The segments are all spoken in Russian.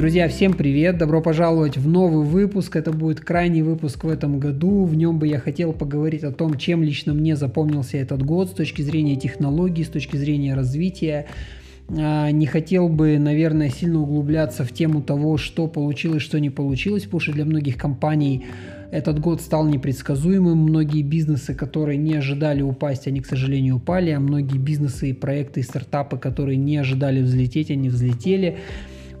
Друзья, всем привет! Добро пожаловать в новый выпуск. Это будет крайний выпуск в этом году. В нем бы я хотел поговорить о том, чем лично мне запомнился этот год с точки зрения технологий, с точки зрения развития. А, не хотел бы, наверное, сильно углубляться в тему того, что получилось, что не получилось, потому что для многих компаний этот год стал непредсказуемым. Многие бизнесы, которые не ожидали упасть, они, к сожалению, упали, а многие бизнесы и проекты и стартапы, которые не ожидали взлететь, они взлетели.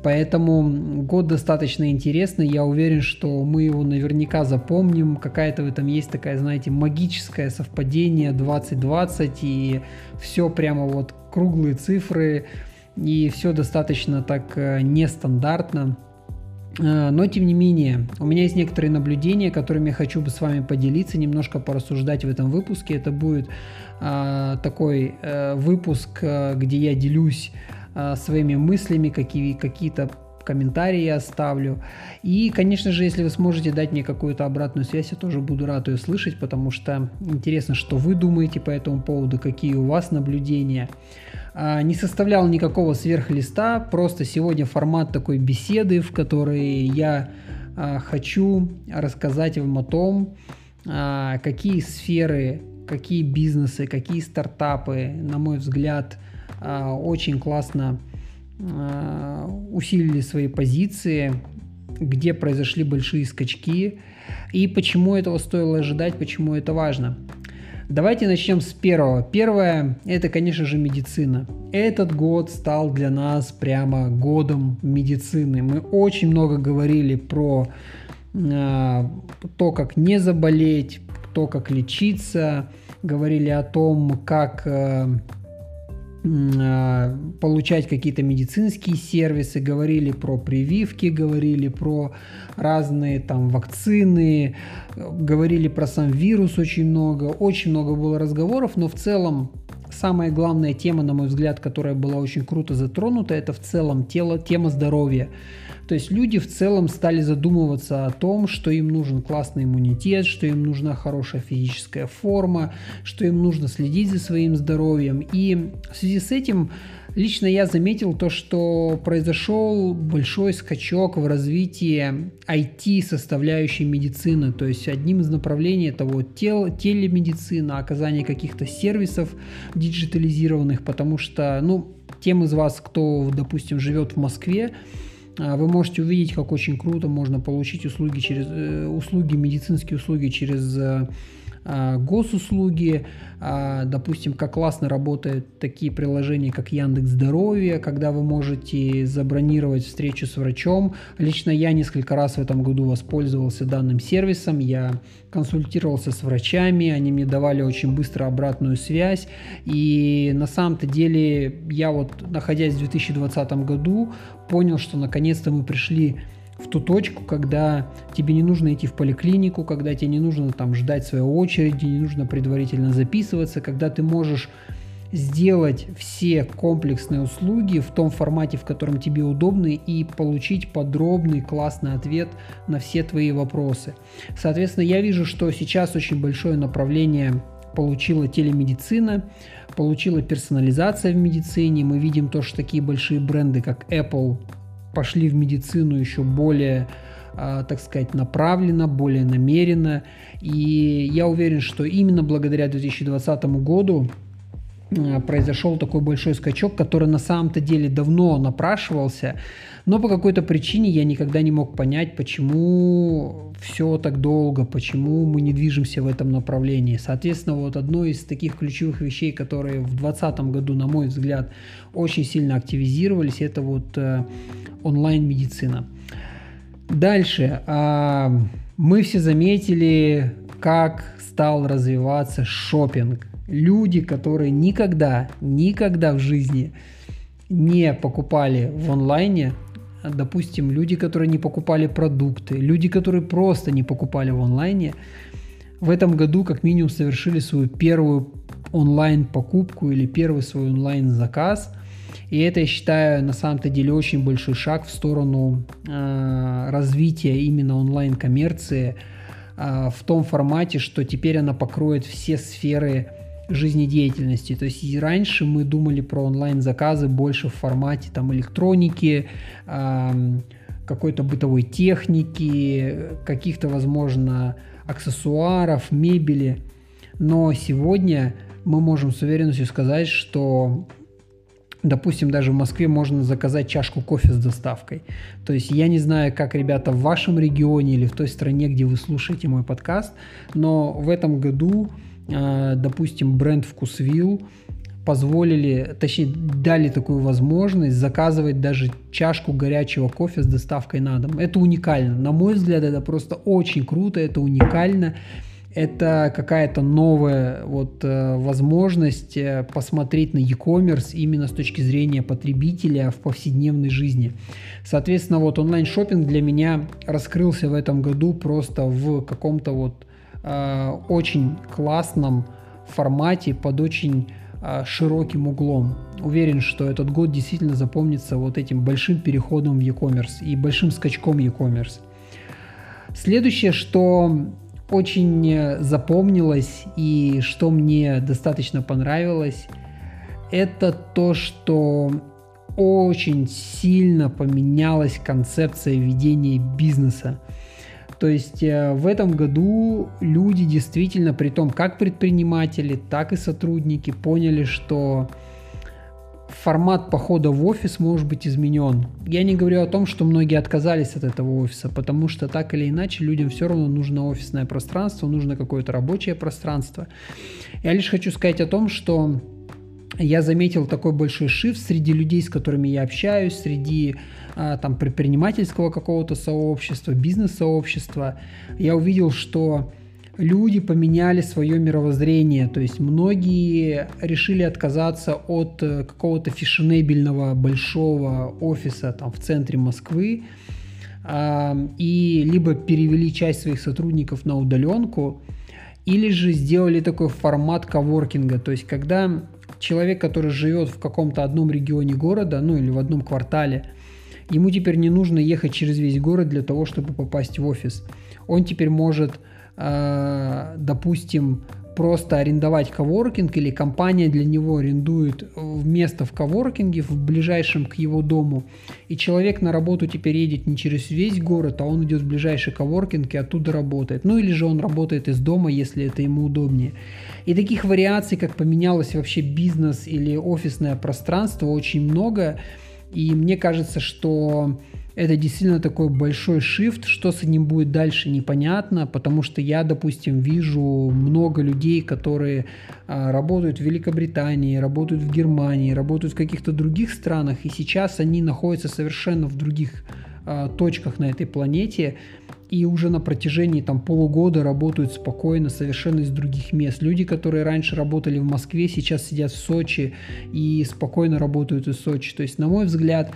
Поэтому год достаточно интересный. Я уверен, что мы его наверняка запомним. Какая-то в этом есть такая, знаете, магическое совпадение 2020 и все прямо вот круглые цифры и все достаточно так э, нестандартно. Э, но, тем не менее, у меня есть некоторые наблюдения, которыми я хочу бы с вами поделиться, немножко порассуждать в этом выпуске. Это будет э, такой э, выпуск, э, где я делюсь э, своими мыслями, какие, какие-то комментарии я оставлю. И, конечно же, если вы сможете дать мне какую-то обратную связь, я тоже буду рад ее слышать, потому что интересно, что вы думаете по этому поводу, какие у вас наблюдения. А, не составлял никакого сверхлиста, просто сегодня формат такой беседы, в которой я а, хочу рассказать вам о том, а, какие сферы, какие бизнесы, какие стартапы, на мой взгляд, очень классно усилили свои позиции, где произошли большие скачки и почему этого стоило ожидать, почему это важно. Давайте начнем с первого. Первое – это, конечно же, медицина. Этот год стал для нас прямо годом медицины. Мы очень много говорили про э, то, как не заболеть, то, как лечиться, говорили о том, как э, а, получать какие-то медицинские сервисы, говорили про прививки, говорили про разные там вакцины, говорили про сам вирус очень много, очень много было разговоров, но в целом самая главная тема, на мой взгляд, которая была очень круто затронута, это в целом тело, тема здоровья. То есть люди в целом стали задумываться о том, что им нужен классный иммунитет, что им нужна хорошая физическая форма, что им нужно следить за своим здоровьем. И в связи с этим лично я заметил то, что произошел большой скачок в развитии IT-составляющей медицины. То есть одним из направлений это вот тел, телемедицина, оказание каких-то сервисов диджитализированных, потому что, ну, тем из вас, кто, допустим, живет в Москве, вы можете увидеть, как очень круто можно получить услуги через э, услуги, медицинские услуги через э, а, госуслуги, а, допустим, как классно работают такие приложения, как Яндекс Здоровье, когда вы можете забронировать встречу с врачом. Лично я несколько раз в этом году воспользовался данным сервисом, я консультировался с врачами, они мне давали очень быстро обратную связь, и на самом-то деле я вот, находясь в 2020 году, понял, что наконец-то мы пришли в ту точку, когда тебе не нужно идти в поликлинику, когда тебе не нужно там ждать своей очереди, не нужно предварительно записываться, когда ты можешь сделать все комплексные услуги в том формате, в котором тебе удобно, и получить подробный классный ответ на все твои вопросы. Соответственно, я вижу, что сейчас очень большое направление получила телемедицина, получила персонализация в медицине. Мы видим то, что такие большие бренды, как Apple, пошли в медицину еще более а, так сказать, направленно, более намеренно. И я уверен, что именно благодаря 2020 году произошел такой большой скачок, который на самом-то деле давно напрашивался, но по какой-то причине я никогда не мог понять, почему все так долго, почему мы не движемся в этом направлении. Соответственно, вот одно из таких ключевых вещей, которые в 2020 году, на мой взгляд, очень сильно активизировались, это вот э, онлайн-медицина. Дальше. Э, мы все заметили, как стал развиваться шопинг. Люди, которые никогда, никогда в жизни не покупали в онлайне, допустим, люди, которые не покупали продукты, люди, которые просто не покупали в онлайне, в этом году как минимум совершили свою первую онлайн покупку или первый свой онлайн заказ. И это, я считаю, на самом-то деле очень большой шаг в сторону э, развития именно онлайн коммерции э, в том формате, что теперь она покроет все сферы жизнедеятельности. То есть раньше мы думали про онлайн-заказы больше в формате там электроники, какой-то бытовой техники, каких-то, возможно, аксессуаров, мебели. Но сегодня мы можем с уверенностью сказать, что Допустим, даже в Москве можно заказать чашку кофе с доставкой. То есть я не знаю, как ребята в вашем регионе или в той стране, где вы слушаете мой подкаст, но в этом году, допустим, бренд Вкусвилл позволили, точнее, дали такую возможность заказывать даже чашку горячего кофе с доставкой на дом. Это уникально. На мой взгляд, это просто очень круто, это уникально это какая-то новая вот э, возможность э, посмотреть на e-commerce именно с точки зрения потребителя в повседневной жизни. Соответственно, вот онлайн шопинг для меня раскрылся в этом году просто в каком-то вот э, очень классном формате под очень э, широким углом. Уверен, что этот год действительно запомнится вот этим большим переходом в e-commerce и большим скачком e-commerce. Следующее, что очень запомнилось и что мне достаточно понравилось, это то, что очень сильно поменялась концепция ведения бизнеса. То есть э, в этом году люди действительно, при том как предприниматели, так и сотрудники поняли, что формат похода в офис может быть изменен. Я не говорю о том, что многие отказались от этого офиса, потому что так или иначе людям все равно нужно офисное пространство, нужно какое-то рабочее пространство. Я лишь хочу сказать о том, что я заметил такой большой шифт среди людей, с которыми я общаюсь, среди а, там предпринимательского какого-то сообщества, бизнес-сообщества. Я увидел, что люди поменяли свое мировоззрение, то есть многие решили отказаться от э, какого-то фешенебельного большого офиса там в центре Москвы и либо перевели часть своих сотрудников на удаленку, или же сделали такой формат коворкинга, то есть когда человек, который живет в каком-то одном регионе города, ну или в одном квартале, ему теперь не нужно ехать через весь город для того, чтобы попасть в офис. Он теперь может Э, допустим, просто арендовать коворкинг или компания для него арендует место в коворкинге в ближайшем к его дому, и человек на работу теперь едет не через весь город, а он идет в ближайший коворкинг и оттуда работает. Ну или же он работает из дома, если это ему удобнее. И таких вариаций, как поменялось вообще бизнес или офисное пространство, очень много. И мне кажется, что это действительно такой большой shift, что с ним будет дальше непонятно, потому что я, допустим, вижу много людей, которые а, работают в Великобритании, работают в Германии, работают в каких-то других странах, и сейчас они находятся совершенно в других а, точках на этой планете, и уже на протяжении там полугода работают спокойно, совершенно из других мест. Люди, которые раньше работали в Москве, сейчас сидят в Сочи и спокойно работают из Сочи. То есть, на мой взгляд,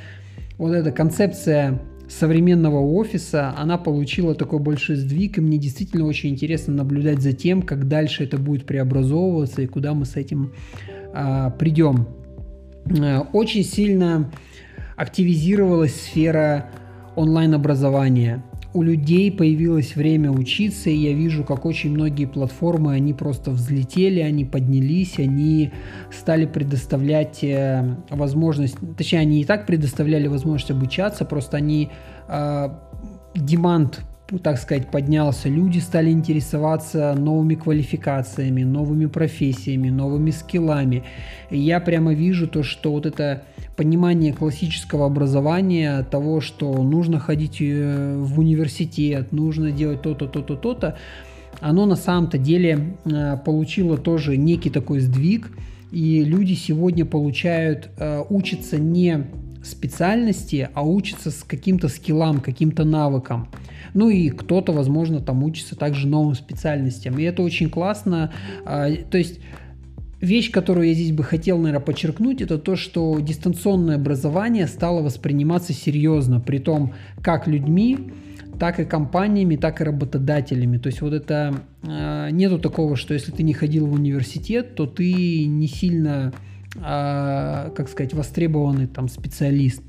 вот эта концепция современного офиса, она получила такой большой сдвиг, и мне действительно очень интересно наблюдать за тем, как дальше это будет преобразовываться и куда мы с этим а, придем. А, очень сильно активизировалась сфера онлайн-образования у людей появилось время учиться, и я вижу, как очень многие платформы, они просто взлетели, они поднялись, они стали предоставлять э, возможность, точнее, они и так предоставляли возможность обучаться, просто они э, демант так сказать, поднялся, люди стали интересоваться новыми квалификациями, новыми профессиями, новыми скиллами. И я прямо вижу то, что вот это понимание классического образования, того, что нужно ходить э, в университет, нужно делать то-то, то-то, то-то, оно на самом-то деле э, получило тоже некий такой сдвиг, и люди сегодня получают, э, учатся не специальности, а учатся с каким-то скиллам, каким-то навыкам. Ну и кто-то, возможно, там учится также новым специальностям. И это очень классно. А, то есть Вещь, которую я здесь бы хотел, наверное, подчеркнуть, это то, что дистанционное образование стало восприниматься серьезно, при том как людьми, так и компаниями, так и работодателями. То есть вот это э, нету такого, что если ты не ходил в университет, то ты не сильно, как сказать, востребованный там специалист.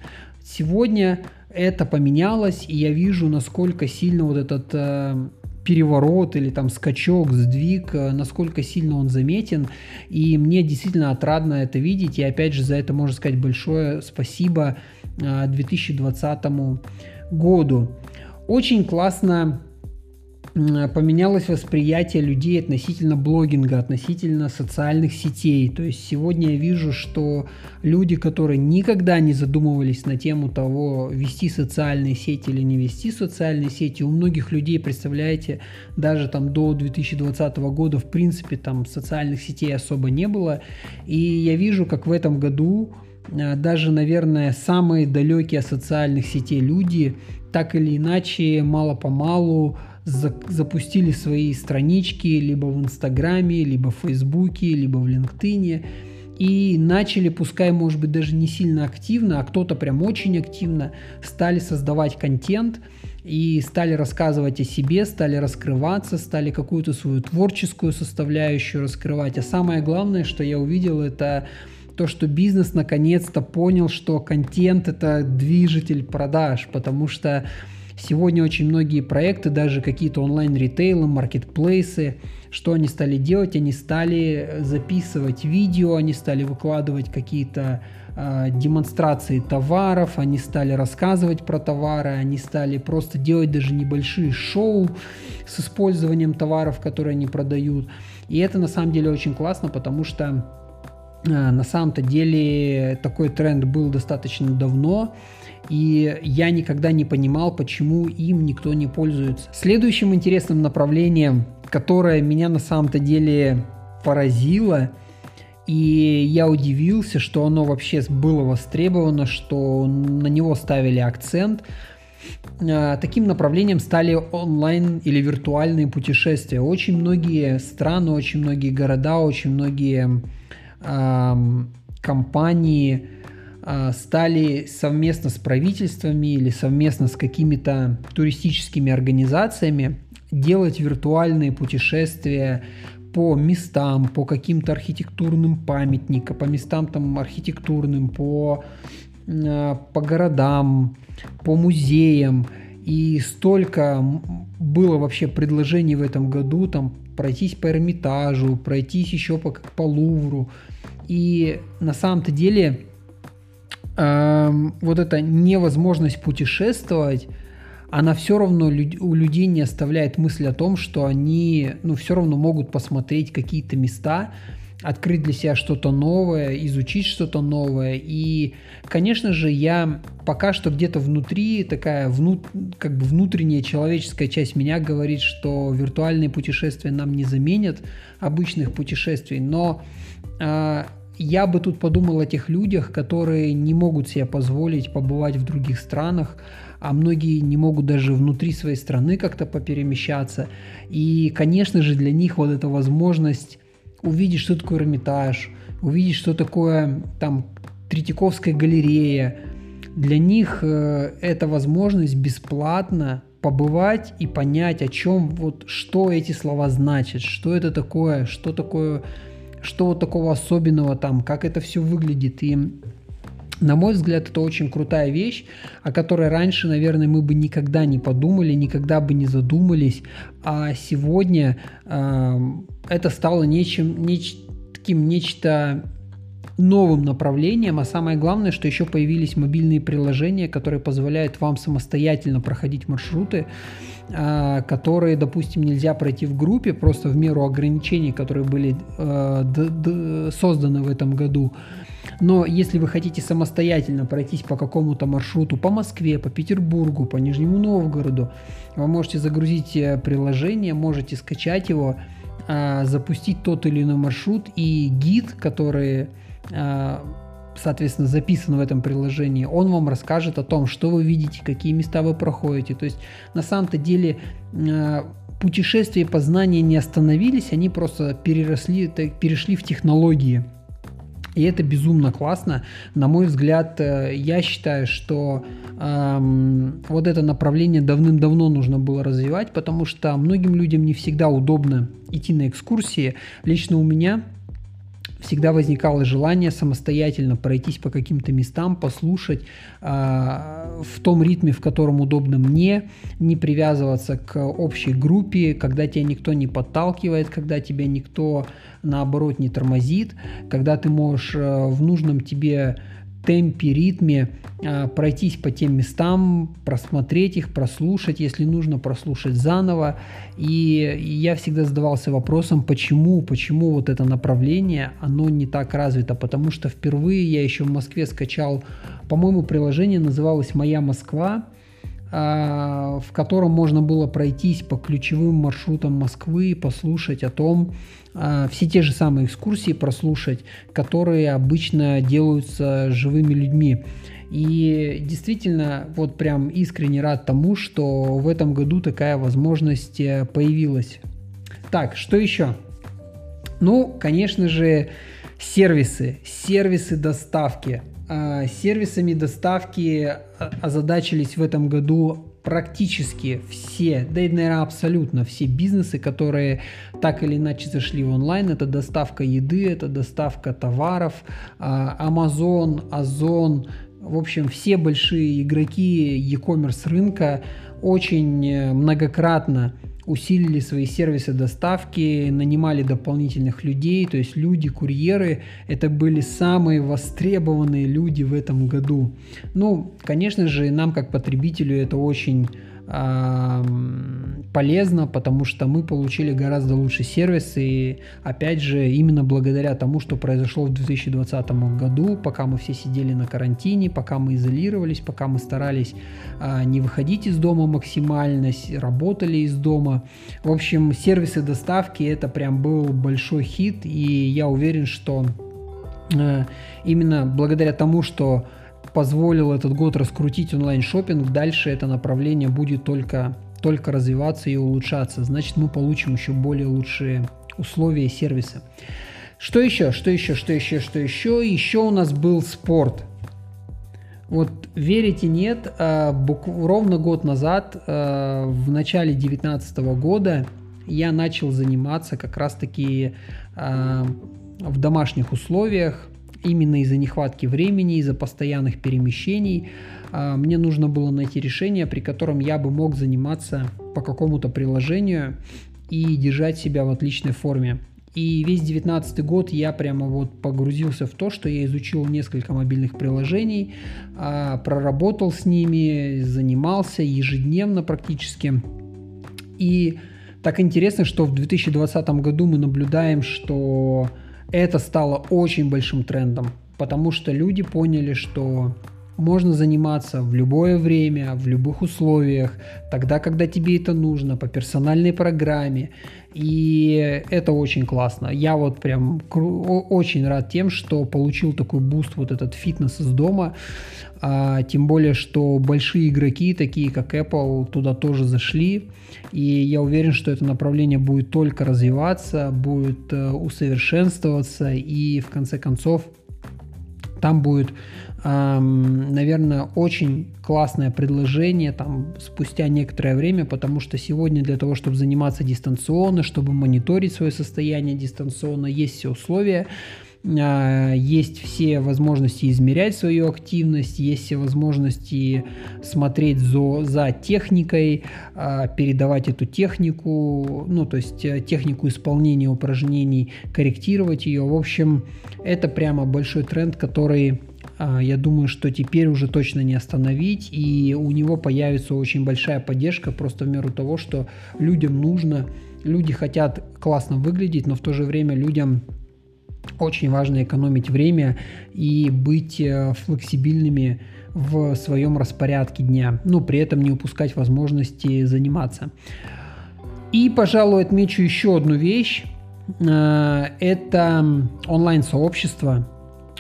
Сегодня это поменялось, и я вижу, насколько сильно вот этот э, переворот или там скачок, сдвиг, э, насколько сильно он заметен. И мне действительно отрадно это видеть. И опять же за это можно сказать большое спасибо 2020 э, году. Очень классно поменялось восприятие людей относительно блогинга, относительно социальных сетей. То есть сегодня я вижу, что люди, которые никогда не задумывались на тему того, вести социальные сети или не вести социальные сети, у многих людей, представляете, даже там до 2020 года в принципе там социальных сетей особо не было. И я вижу, как в этом году а, даже, наверное, самые далекие от социальных сетей люди так или иначе мало-помалу запустили свои странички либо в Инстаграме, либо в Фейсбуке, либо в LinkedIn и начали, пускай, может быть, даже не сильно активно, а кто-то прям очень активно, стали создавать контент и стали рассказывать о себе, стали раскрываться, стали какую-то свою творческую составляющую раскрывать. А самое главное, что я увидел, это то, что бизнес наконец-то понял, что контент это движитель продаж, потому что Сегодня очень многие проекты, даже какие-то онлайн-ритейлы, маркетплейсы, что они стали делать? Они стали записывать видео, они стали выкладывать какие-то э, демонстрации товаров, они стали рассказывать про товары, они стали просто делать даже небольшие шоу с использованием товаров, которые они продают. И это на самом деле очень классно, потому что на самом-то деле такой тренд был достаточно давно. И я никогда не понимал, почему им никто не пользуется. Следующим интересным направлением, которое меня на самом-то деле поразило, и я удивился, что оно вообще было востребовано, что на него ставили акцент. А, таким направлением стали онлайн или виртуальные путешествия. Очень многие страны, очень многие города, очень многие э, компании а, стали совместно с правительствами или совместно с какими-то туристическими организациями делать виртуальные путешествия по местам, по каким-то архитектурным памятникам, по местам там архитектурным, по, а, по городам, по музеям. И столько было вообще предложений в этом году, там пройтись по Эрмитажу, пройтись еще по, по Лувру. И на самом-то деле вот эта невозможность путешествовать, она все равно у людей не оставляет мысли о том, что они, ну, все равно могут посмотреть какие-то места, открыть для себя что-то новое, изучить что-то новое. И, конечно же, я пока что где-то внутри, такая вну, как бы внутренняя человеческая часть меня говорит, что виртуальные путешествия нам не заменят обычных путешествий, но а, я бы тут подумал о тех людях, которые не могут себе позволить побывать в других странах, а многие не могут даже внутри своей страны как-то поперемещаться. И, конечно же, для них вот эта возможность увидеть, что такое Эрмитаж, увидеть, что такое там Третьяковская галерея, для них э, это возможность бесплатно побывать и понять, о чем вот что эти слова значат, что это такое, что такое что вот такого особенного там, как это все выглядит. И на мой взгляд, это очень крутая вещь, о которой раньше, наверное, мы бы никогда не подумали, никогда бы не задумались, а сегодня э, это стало нечем, неч, таким нечто новым направлением, а самое главное, что еще появились мобильные приложения, которые позволяют вам самостоятельно проходить маршруты, а, которые, допустим, нельзя пройти в группе просто в меру ограничений, которые были э, созданы в этом году. Но если вы хотите самостоятельно пройтись по какому-то маршруту по Москве, по Петербургу, по Нижнему Новгороду, вы можете загрузить э, приложение, можете скачать его, а, запустить тот или иной маршрут и гид, который соответственно, записан в этом приложении, он вам расскажет о том, что вы видите, какие места вы проходите. То есть, на самом-то деле, а, путешествия и познания не остановились, они просто переросли, перешли в технологии. И это безумно классно. На мой взгляд, э, я считаю, что эм, вот это направление давным-давно нужно было развивать, потому что многим людям не всегда удобно идти на экскурсии. Лично у меня всегда возникало желание самостоятельно пройтись по каким-то местам, послушать э, в том ритме, в котором удобно мне, не привязываться к общей группе, когда тебя никто не подталкивает, когда тебя никто наоборот не тормозит, когда ты можешь э, в нужном тебе темпе, ритме а, пройтись по тем местам, просмотреть их, прослушать, если нужно, прослушать заново. И я всегда задавался вопросом, почему, почему вот это направление, оно не так развито. Потому что впервые я еще в Москве скачал, по-моему, приложение называлось «Моя Москва», в котором можно было пройтись по ключевым маршрутам Москвы, послушать о том, а, все те же самые экскурсии прослушать, которые обычно делаются живыми людьми. И действительно, вот прям искренне рад тому, что в этом году такая возможность э, появилась. Так, что еще? Ну, конечно же, сервисы, сервисы доставки. А, сервисами доставки озадачились в этом году практически все, да и, наверное, абсолютно все бизнесы, которые так или иначе зашли в онлайн. Это доставка еды, это доставка товаров, а, Amazon, Озон, в общем, все большие игроки e-commerce рынка очень э, многократно усилили свои сервисы доставки, нанимали дополнительных людей, то есть люди, курьеры, это были самые востребованные люди в этом году. Ну, конечно же, нам как потребителю это очень полезно, потому что мы получили гораздо лучший сервис и опять же именно благодаря тому, что произошло в 2020 году, пока мы все сидели на карантине, пока мы изолировались, пока мы старались а, не выходить из дома максимально, работали из дома. В общем, сервисы доставки это прям был большой хит и я уверен, что а, именно благодаря тому, что позволил этот год раскрутить онлайн-шоппинг, дальше это направление будет только, только развиваться и улучшаться. Значит, мы получим еще более лучшие условия и сервисы. Что еще? Что еще? Что еще? Что еще? Еще у нас был спорт. Вот верите, нет, а, ровно год назад, а, в начале 2019 года, я начал заниматься как раз-таки а, в домашних условиях именно из-за нехватки времени, из-за постоянных перемещений. А, мне нужно было найти решение, при котором я бы мог заниматься по какому-то приложению и держать себя в отличной форме. И весь 19 год я прямо вот погрузился в то, что я изучил несколько мобильных приложений, а, проработал с ними, занимался ежедневно практически. И так интересно, что в 2020 году мы наблюдаем, что это стало очень большим трендом, потому что люди поняли, что можно заниматься в любое время, в любых условиях, тогда, когда тебе это нужно, по персональной программе. И это очень классно. Я вот прям очень рад тем, что получил такой буст, вот этот фитнес из дома. А, тем более, что большие игроки, такие как Apple, туда тоже зашли. И я уверен, что это направление будет только развиваться, будет э, усовершенствоваться. И в конце концов там будет наверное, очень классное предложение там спустя некоторое время, потому что сегодня для того, чтобы заниматься дистанционно, чтобы мониторить свое состояние дистанционно, есть все условия, а, есть все возможности измерять свою активность, есть все возможности смотреть за, за техникой, а, передавать эту технику, ну, то есть э, технику исполнения упражнений, корректировать ее. В общем, это прямо большой тренд, который я думаю, что теперь уже точно не остановить, и у него появится очень большая поддержка просто в меру того, что людям нужно, люди хотят классно выглядеть, но в то же время людям очень важно экономить время и быть э, флексибильными в своем распорядке дня, но при этом не упускать возможности заниматься. И, пожалуй, отмечу еще одну вещь. Э, это онлайн-сообщество,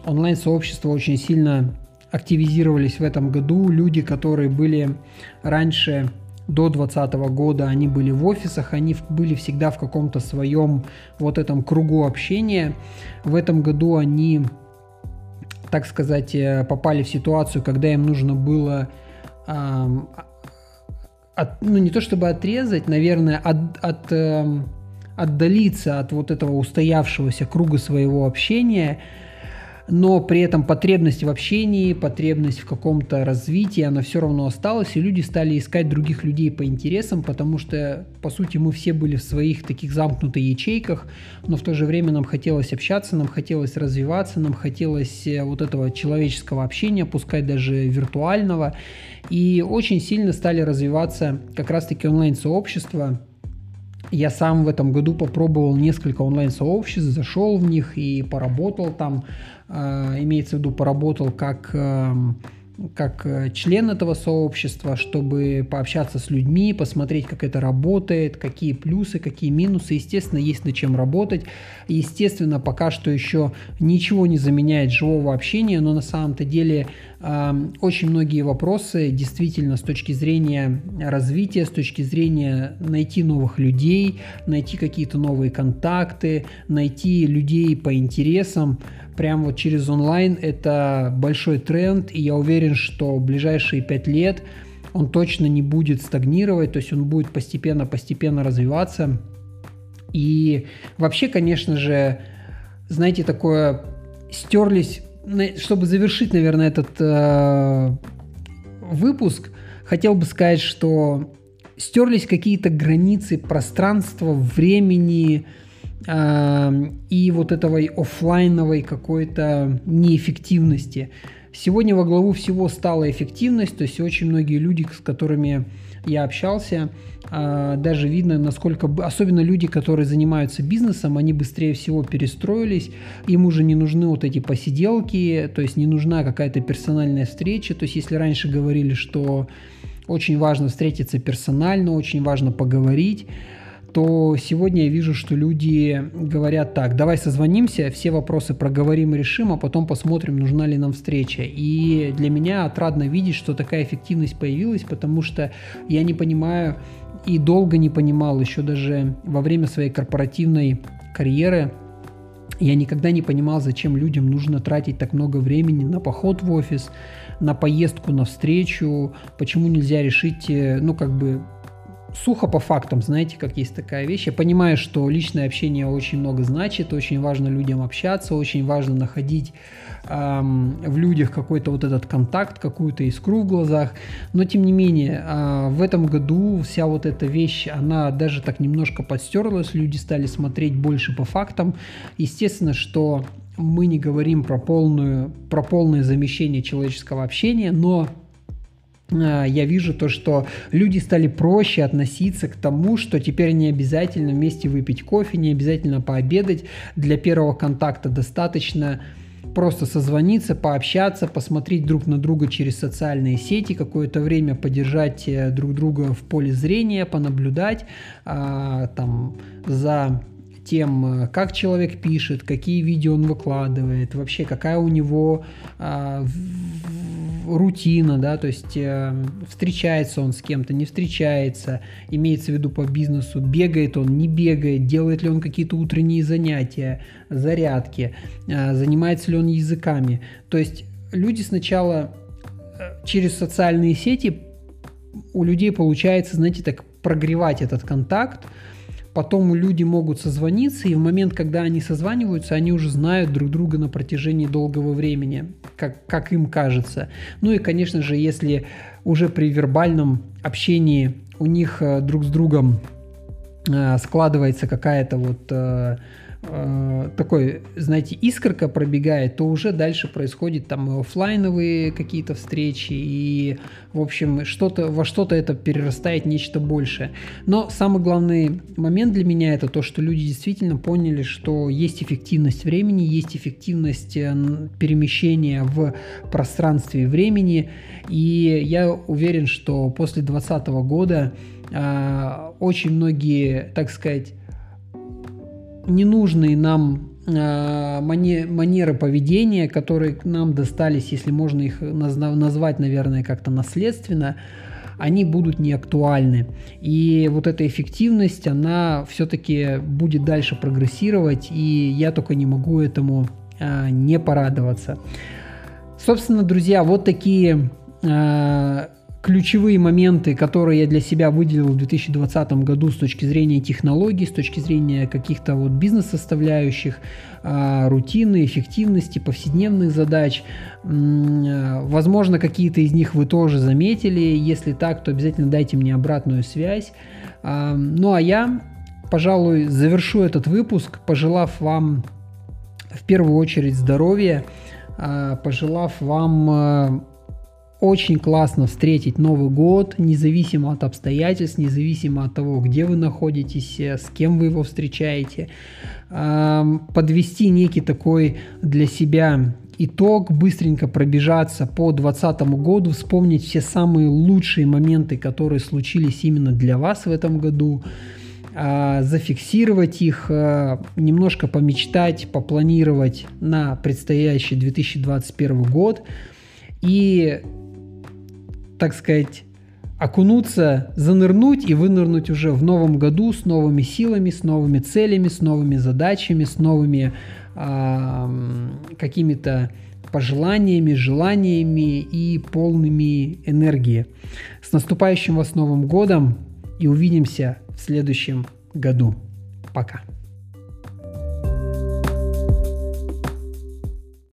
онлайн-сообщества очень сильно активизировались в этом году. Люди, которые были раньше до 2020 года, они были в офисах, они были всегда в каком-то своем вот этом кругу общения. В этом году они, так сказать, э, попали в ситуацию, когда им нужно было э, от, ну не то чтобы отрезать, наверное, от, от, э, отдалиться от вот этого устоявшегося круга своего общения – но при этом потребность в общении, потребность в каком-то развитии, она все равно осталась, и люди стали искать других людей по интересам, потому что, по сути, мы все были в своих таких замкнутых ячейках, но в то же время нам хотелось общаться, нам хотелось развиваться, нам хотелось э, вот этого человеческого общения, пускай даже виртуального, и очень сильно стали развиваться как раз-таки онлайн-сообщества, я сам в этом году попробовал несколько онлайн-сообществ, зашел в них и поработал там. Э, имеется в виду, поработал как эм, как э, член этого сообщества, чтобы пообщаться с людьми, посмотреть, как это работает, какие плюсы, какие минусы. Естественно, есть над чем работать. Естественно, пока что еще ничего не заменяет живого общения, но на самом-то деле э, очень многие вопросы действительно с точки зрения развития, с точки зрения найти новых людей, найти какие-то новые контакты, найти людей по интересам, прям вот через онлайн это большой тренд, и я уверен, что в ближайшие пять лет он точно не будет стагнировать, то есть он будет постепенно-постепенно развиваться. И вообще, конечно же, знаете, такое стерлись, чтобы завершить, наверное, этот э, выпуск, хотел бы сказать, что стерлись какие-то границы пространства, времени, и вот этой офлайновой какой-то неэффективности. Сегодня во главу всего стала эффективность, то есть очень многие люди, с которыми я общался, а, даже видно, насколько, особенно люди, которые занимаются бизнесом, они быстрее всего перестроились, им уже не нужны вот эти посиделки, то есть не нужна какая-то персональная встреча, то есть если раньше говорили, что очень важно встретиться персонально, очень важно поговорить, то сегодня я вижу, что люди говорят так, давай созвонимся, все вопросы проговорим и решим, а потом посмотрим, нужна ли нам встреча. И для меня отрадно видеть, что такая эффективность появилась, потому что я не понимаю и долго не понимал, еще даже во время своей корпоративной карьеры, я никогда не понимал, зачем людям нужно тратить так много времени на поход в офис, на поездку на встречу, почему нельзя решить, э, ну, как бы сухо по фактам, знаете, как есть такая вещь. Я понимаю, что личное общение очень много значит, очень важно людям общаться, очень важно находить эм, в людях какой-то вот этот контакт, какую-то искру в глазах. Но тем не менее, э, в этом году вся вот эта вещь, она даже так немножко подстерлась, люди стали смотреть больше по фактам. Естественно, что мы не говорим про, полную, про полное замещение человеческого общения, но я вижу то, что люди стали проще относиться к тому, что теперь не обязательно вместе выпить кофе, не обязательно пообедать. Для первого контакта достаточно просто созвониться, пообщаться, посмотреть друг на друга через социальные сети, какое-то время подержать э, друг друга в поле зрения, понаблюдать а, там за тем, э, как человек пишет, какие видео он выкладывает, вообще какая у него а, рутина, да, то есть э, встречается он с кем-то, не встречается, имеется в виду по бизнесу, бегает он, не бегает, делает ли он какие-то утренние занятия, зарядки, э, занимается ли он языками. То есть люди сначала э, через социальные сети у людей получается, знаете, так прогревать этот контакт, Потом люди могут созвониться, и в момент, когда они созваниваются, они уже знают друг друга на протяжении долгого времени, как, как им кажется. Ну и, конечно же, если уже при вербальном общении у них э, друг с другом э, складывается какая-то вот э, такой, знаете, искорка пробегает, то уже дальше происходит там офлайновые какие-то встречи, и, в общем, что-то, во что-то это перерастает нечто большее. Но самый главный момент для меня это то, что люди действительно поняли, что есть эффективность времени, есть эффективность э, перемещения в пространстве и времени, и я уверен, что после 2020 года э, очень многие, так сказать, ненужные нам э, манеры поведения, которые нам достались, если можно их назвать, наверное, как-то наследственно, они будут не актуальны. И вот эта эффективность, она все-таки будет дальше прогрессировать, и я только не могу этому э, не порадоваться. Собственно, друзья, вот такие э, ключевые моменты, которые я для себя выделил в 2020 году с точки зрения технологий, с точки зрения каких-то вот бизнес-составляющих, а, рутины, эффективности, повседневных задач. Возможно, какие-то из них вы тоже заметили. Если так, то обязательно дайте мне обратную связь. А, ну а я, пожалуй, завершу этот выпуск, пожелав вам в первую очередь здоровья, а, пожелав вам очень классно встретить Новый год, независимо от обстоятельств, независимо от того, где вы находитесь, э, с кем вы его встречаете. Подвести некий такой для себя итог, быстренько пробежаться по 2020 году, вспомнить все самые лучшие моменты, которые случились именно для вас в этом году, а, зафиксировать их, а, немножко помечтать, попланировать на предстоящий 2021 год и так сказать, окунуться, занырнуть и вынырнуть уже в новом году с новыми силами, с новыми целями, с новыми задачами, с новыми э, какими-то пожеланиями, желаниями и полными энергии. С наступающим вас Новым годом и увидимся в следующем году. Пока.